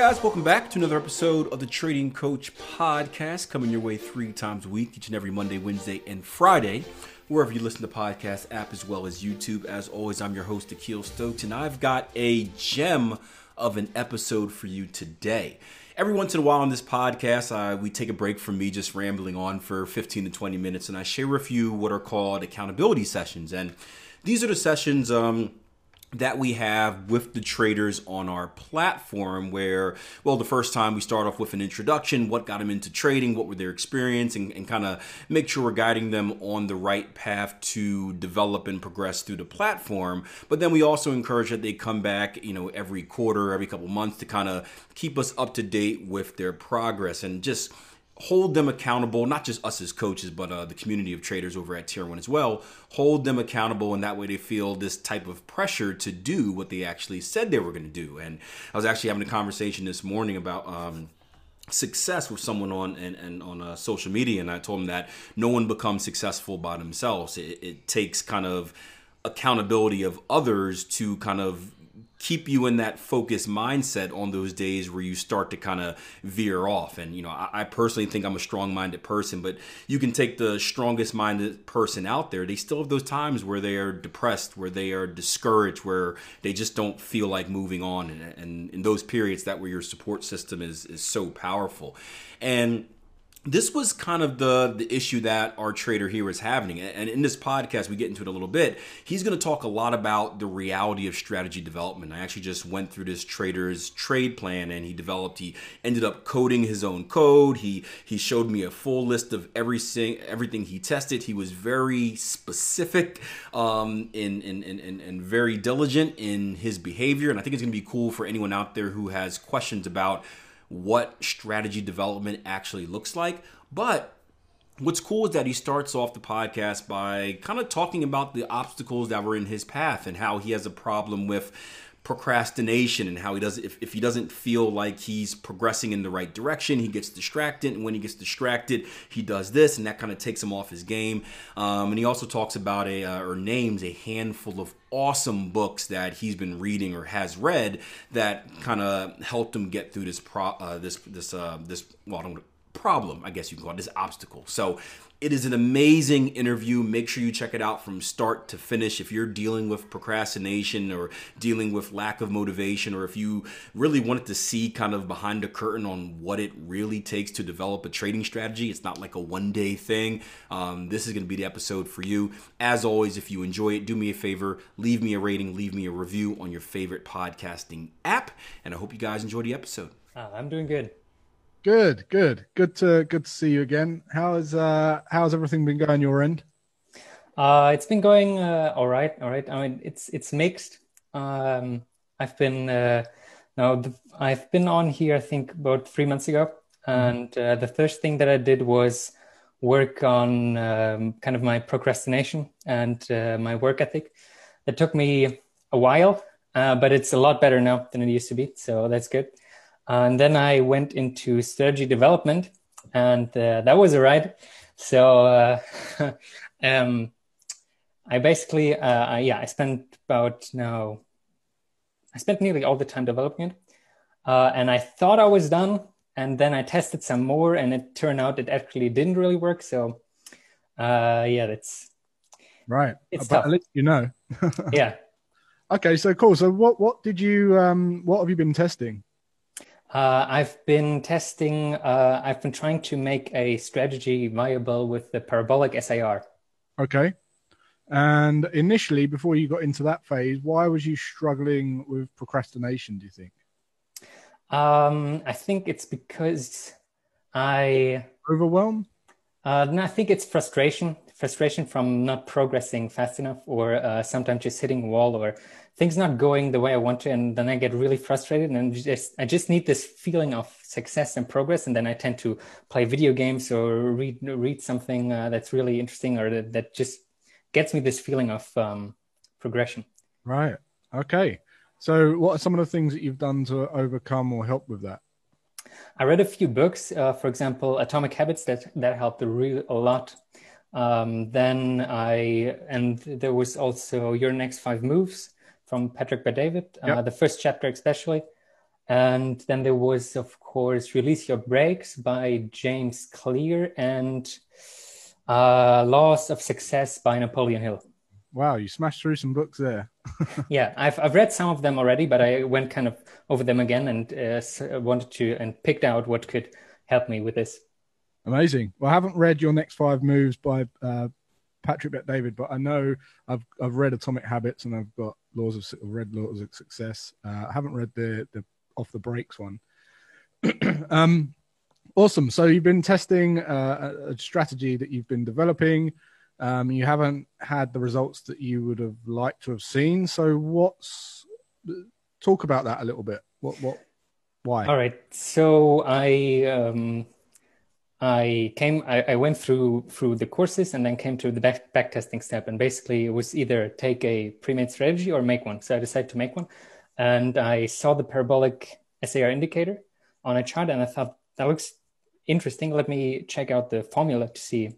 Guys, welcome back to another episode of the Trading Coach Podcast, coming your way three times a week, each and every Monday, Wednesday, and Friday, wherever you listen to podcast app as well as YouTube. As always, I'm your host, Akil Stokes, and I've got a gem of an episode for you today. Every once in a while on this podcast, uh, we take a break from me just rambling on for 15 to 20 minutes, and I share with you what are called accountability sessions. And these are the sessions um, that we have with the traders on our platform where well the first time we start off with an introduction what got them into trading what were their experience and, and kind of make sure we're guiding them on the right path to develop and progress through the platform. But then we also encourage that they come back you know every quarter every couple months to kind of keep us up to date with their progress. And just hold them accountable, not just us as coaches, but uh, the community of traders over at Tier 1 as well. Hold them accountable, and that way they feel this type of pressure to do what they actually said they were going to do. And I was actually having a conversation this morning about. Um, success with someone on and, and on uh, social media and i told them that no one becomes successful by themselves it, it takes kind of accountability of others to kind of keep you in that focused mindset on those days where you start to kind of veer off. And, you know, I, I personally think I'm a strong minded person, but you can take the strongest minded person out there. They still have those times where they are depressed, where they are discouraged, where they just don't feel like moving on. And, and in those periods, that where your support system is, is so powerful. And, this was kind of the the issue that our trader here is having. And in this podcast we get into it a little bit. He's going to talk a lot about the reality of strategy development. I actually just went through this trader's trade plan and he developed he ended up coding his own code. He he showed me a full list of everything everything he tested. He was very specific um, and, and, and, and very diligent in his behavior. And i think it's going to be cool for anyone out there who has questions about what strategy development actually looks like. But what's cool is that he starts off the podcast by kind of talking about the obstacles that were in his path and how he has a problem with procrastination and how he does if, if he doesn't feel like he's progressing in the right direction he gets distracted and when he gets distracted he does this and that kind of takes him off his game. Um, and he also talks about a uh, or names a handful of awesome books that he's been reading or has read that kind of helped him get through this pro uh, this this uh, this well I don't problem I guess you can call it this obstacle so it is an amazing interview. Make sure you check it out from start to finish. If you're dealing with procrastination or dealing with lack of motivation, or if you really wanted to see kind of behind the curtain on what it really takes to develop a trading strategy, it's not like a one day thing. Um, this is going to be the episode for you. As always, if you enjoy it, do me a favor, leave me a rating, leave me a review on your favorite podcasting app. And I hope you guys enjoy the episode. Oh, I'm doing good. Good, good, good to good to see you again. How is uh how's everything been going your end? Uh, it's been going uh, all right, all right. I mean, it's it's mixed. Um, I've been uh, no, I've been on here. I think about three months ago, mm-hmm. and uh, the first thing that I did was work on um, kind of my procrastination and uh, my work ethic. It took me a while, uh, but it's a lot better now than it used to be. So that's good. And then I went into strategy development, and uh, that was a ride. So uh, um, I basically, uh, yeah, I spent about now, I spent nearly all the time developing it, uh, and I thought I was done. And then I tested some more, and it turned out it actually didn't really work. So, uh, yeah, that's right. It's but tough. At least you know. yeah. Okay, so cool. So what what did you um what have you been testing? Uh, I've been testing. Uh, I've been trying to make a strategy viable with the parabolic SAR. Okay. And initially, before you got into that phase, why was you struggling with procrastination? Do you think? Um, I think it's because I overwhelmed. Uh, no, I think it's frustration. Frustration from not progressing fast enough, or uh, sometimes just hitting a wall, or things not going the way I want to, and then I get really frustrated, and just I just need this feeling of success and progress, and then I tend to play video games or read read something uh, that's really interesting, or that, that just gets me this feeling of um, progression. Right. Okay. So, what are some of the things that you've done to overcome or help with that? I read a few books, uh, for example, Atomic Habits that that helped a, real, a lot. Um, then I and there was also Your Next Five Moves from Patrick Bet-David, uh, the first chapter especially. And then there was, of course, Release Your Brakes by James Clear and uh, Laws of Success by Napoleon Hill. Wow, you smashed through some books there. yeah, I've I've read some of them already, but I went kind of over them again and uh, wanted to and picked out what could help me with this. Amazing. Well, I haven't read your next five moves by uh, Patrick Bet-David, but I know I've I've read Atomic Habits and I've got Laws of Red Laws of Success. Uh, I haven't read the the Off the Brakes one. um, awesome. So you've been testing uh, a strategy that you've been developing. Um, you haven't had the results that you would have liked to have seen. So, what's talk about that a little bit? What, what, why? All right. So I, um, I came, I, I went through through the courses and then came to the back, back testing step. And basically, it was either take a pre-made strategy or make one. So I decided to make one, and I saw the parabolic SAR indicator on a chart, and I thought that looks interesting. Let me check out the formula to see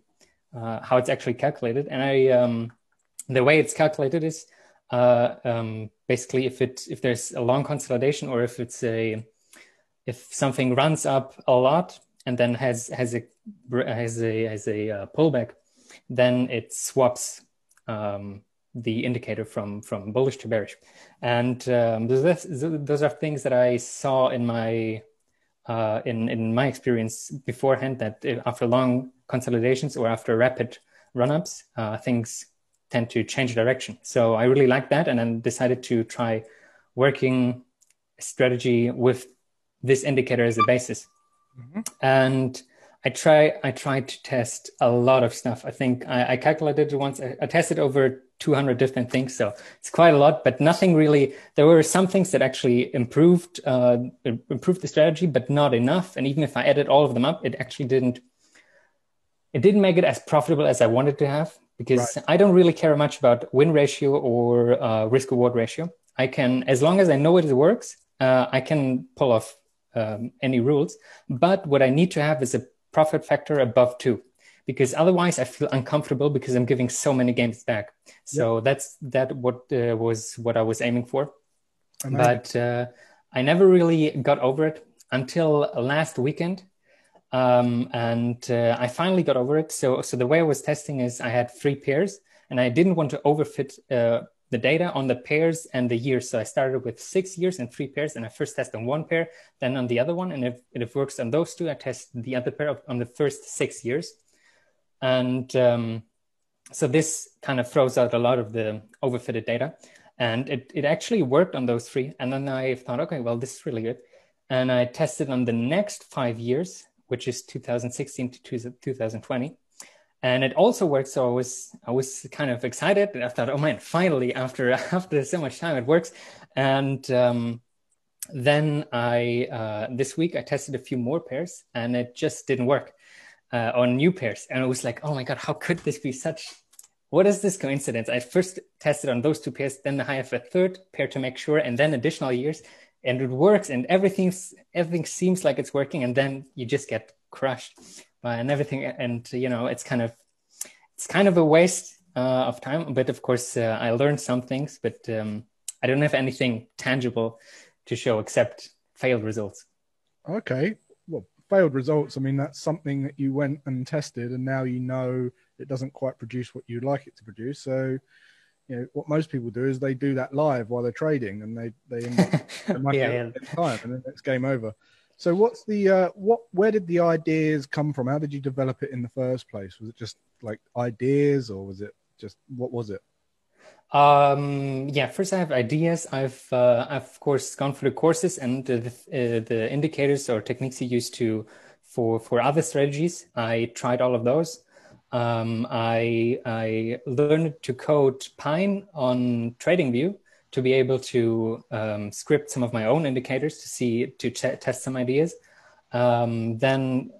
uh, how it's actually calculated. And I, um, the way it's calculated is uh, um, basically if it if there's a long consolidation or if it's a if something runs up a lot and then has has a has a has a uh, pullback, then it swaps um, the indicator from from bullish to bearish. And um, those, those are things that I saw in my uh, in in my experience beforehand that after long consolidations or after rapid run-ups, uh, things tend to change direction. So I really liked that, and then decided to try working strategy with this indicator as a basis. Mm-hmm. And I try I tried to test a lot of stuff. I think I, I calculated it once. I, I, tested over 200 different things, so it's quite a lot. But nothing really. There were some things that actually improved uh, improved the strategy, but not enough. And even if I added all of them up, it actually didn't it didn't make it as profitable as I wanted to have because right. I don't really care much about win ratio or uh, risk reward ratio. I can, as long as I know it works, uh, I can pull off um, any rules. But what I need to have is a profit factor above two, because otherwise I feel uncomfortable because I'm giving so many games back. So yep. that's that what uh, was what I was aiming for. Amazing. But uh, I never really got over it until last weekend um, and uh, I finally got over it. So, so the way I was testing is I had three pairs, and I didn't want to overfit uh, the data on the pairs and the years. So I started with six years and three pairs, and I first test on one pair, then on the other one, and if, if it works on those two, I test the other pair on the first six years. And um, so this kind of throws out a lot of the overfitted data, and it it actually worked on those three. And then I thought, okay, well, this is really good. And I tested on the next five years which is 2016 to 2020 and it also worked so i was i was kind of excited. And i thought oh man finally after after so much time it works. And um, then i uh, this week i tested a few more pairs and it just didn't work uh, on new pairs. And it was like oh my god how could this be such what is this coincidence? I first tested on those two pairs then i have a third pair to make sure and then additional years and it works and everything's everything seems like it's working and then you just get crushed and everything and you know it's kind of it's kind of a waste uh, of time but of course uh, i learned some things but um, i don't have anything tangible to show except failed results okay well failed results i mean that's something that you went and tested and now you know it doesn't quite produce what you'd like it to produce so you know what most people do is they do that live while they're trading, and they they end up yeah, yeah. time, and then it's game over. So what's the uh, what? Where did the ideas come from? How did you develop it in the first place? Was it just like ideas, or was it just what was it? Um, yeah, first I have ideas. I've, uh, I've of course gone through the courses and the, uh, the indicators or techniques you use to for for other strategies. I tried all of those. Um, I I learned to code Pine on TradingView to be able to um, script some of my own indicators to see to t- test some ideas. Um, then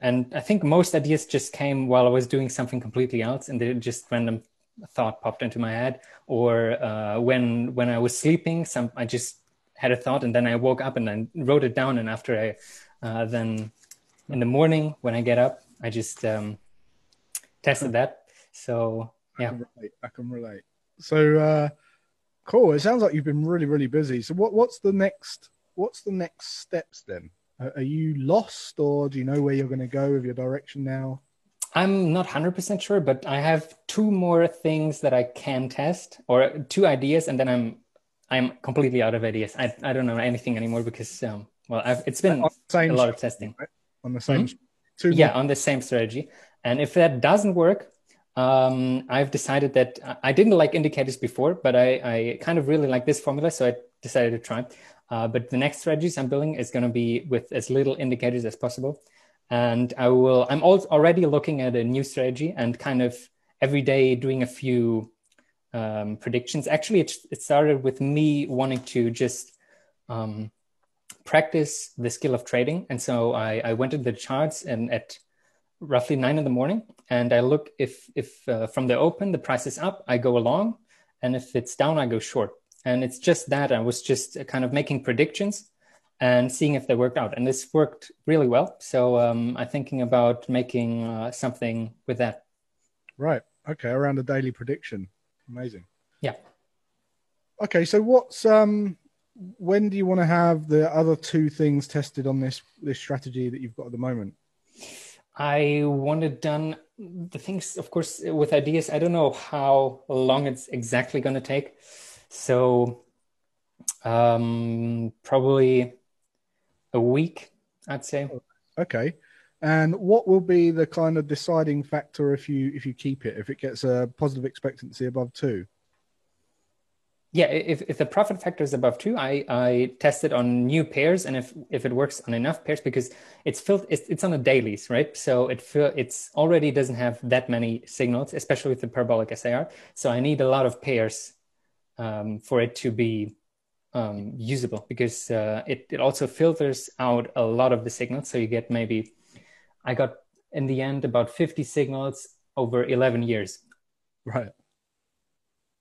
and I think most ideas just came while I was doing something completely else, and they just random thought popped into my head, or uh, when when I was sleeping, some I just had a thought, and then I woke up and then wrote it down, and after I uh, then in the morning when I get up, I just um, tested that. So I yeah, can relate. I can relate. So uh, cool. It sounds like you've been really, really busy. So what what's the next? What's the next steps then? Are are you lost, or do you know where you're going to go with your direction now? I'm not 100% sure, but I have two more things that I can test or two ideas and then I'm I'm completely out of ideas. I, I don't know anything anymore because um, well, I've, it's been a lot of testing. right? on the same two Yeah, more- on the same strategy. And if that doesn't work, um, I've decided that I didn't like indicators before, but I, I kind of really like this formula, so I decided to try. Uh, but the next strategies I'm building is going to be with as little indicators as possible. And I will. I'm al- already looking at a new strategy and kind of every day doing a few um, predictions. Actually, it, it started with me wanting to just um, practice the skill of trading. And so I, I went to the charts and at roughly nine in the morning, and I look if if uh, from the open the price is up, I go along, and if it's down, I go short. And it's just that I was just kind of making predictions and seeing if they worked out, and this worked really well. So um, I'm thinking about making uh, something with that. Right. Okay. Around a daily prediction. Amazing. Yeah. Okay. So what's um when do you want to have the other two things tested on this this strategy that you've got at the moment? I want it done. The things, of course, with ideas, I don't know how long it's exactly going to take. So, um, probably a week, I'd say. Okay. And what will be the kind of deciding factor if you if you keep it if it gets a positive expectancy above two? Yeah, if, if the profit factor is above two, I, I test it on new pairs, and if if it works on enough pairs, because it's filled, it's, it's on the dailies, right? So it feel it's already doesn't have that many signals, especially with the parabolic SAR. So I need a lot of pairs um, for it to be um, usable, because uh, it it also filters out a lot of the signals. So you get maybe, I got in the end about fifty signals over eleven years. Right.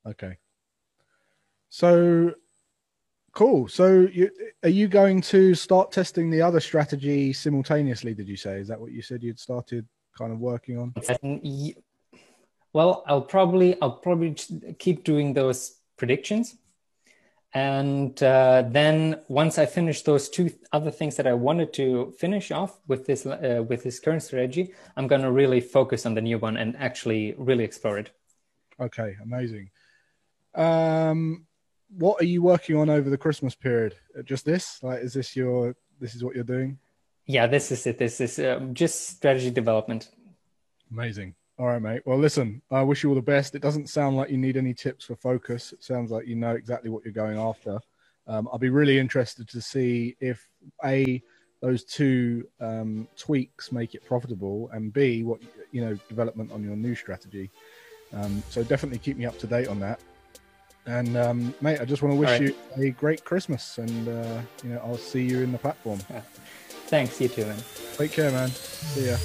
Okay. So cool. So you, are you going to start testing the other strategy simultaneously? Did you say? Is that what you said you'd started kind of working on? Well, I'll probably I'll probably keep doing those predictions, and uh, then once I finish those two other things that I wanted to finish off with this uh, with this current strategy, I'm gonna really focus on the new one and actually really explore it. Okay, amazing. Um, what are you working on over the Christmas period? Uh, Just this? Like, is this your? This is what you're doing? Yeah, this is it. This is um, just strategy development. Amazing. All right, mate. Well, listen, I wish you all the best. It doesn't sound like you need any tips for focus. It sounds like you know exactly what you're going after. Um, I'll be really interested to see if a those two um, tweaks make it profitable, and b what you know development on your new strategy. Um, so definitely keep me up to date on that. And um, mate, I just want to wish right. you a great Christmas, and uh, you know I'll see you in the platform. Thanks, you too, man. Take care, man. See ya.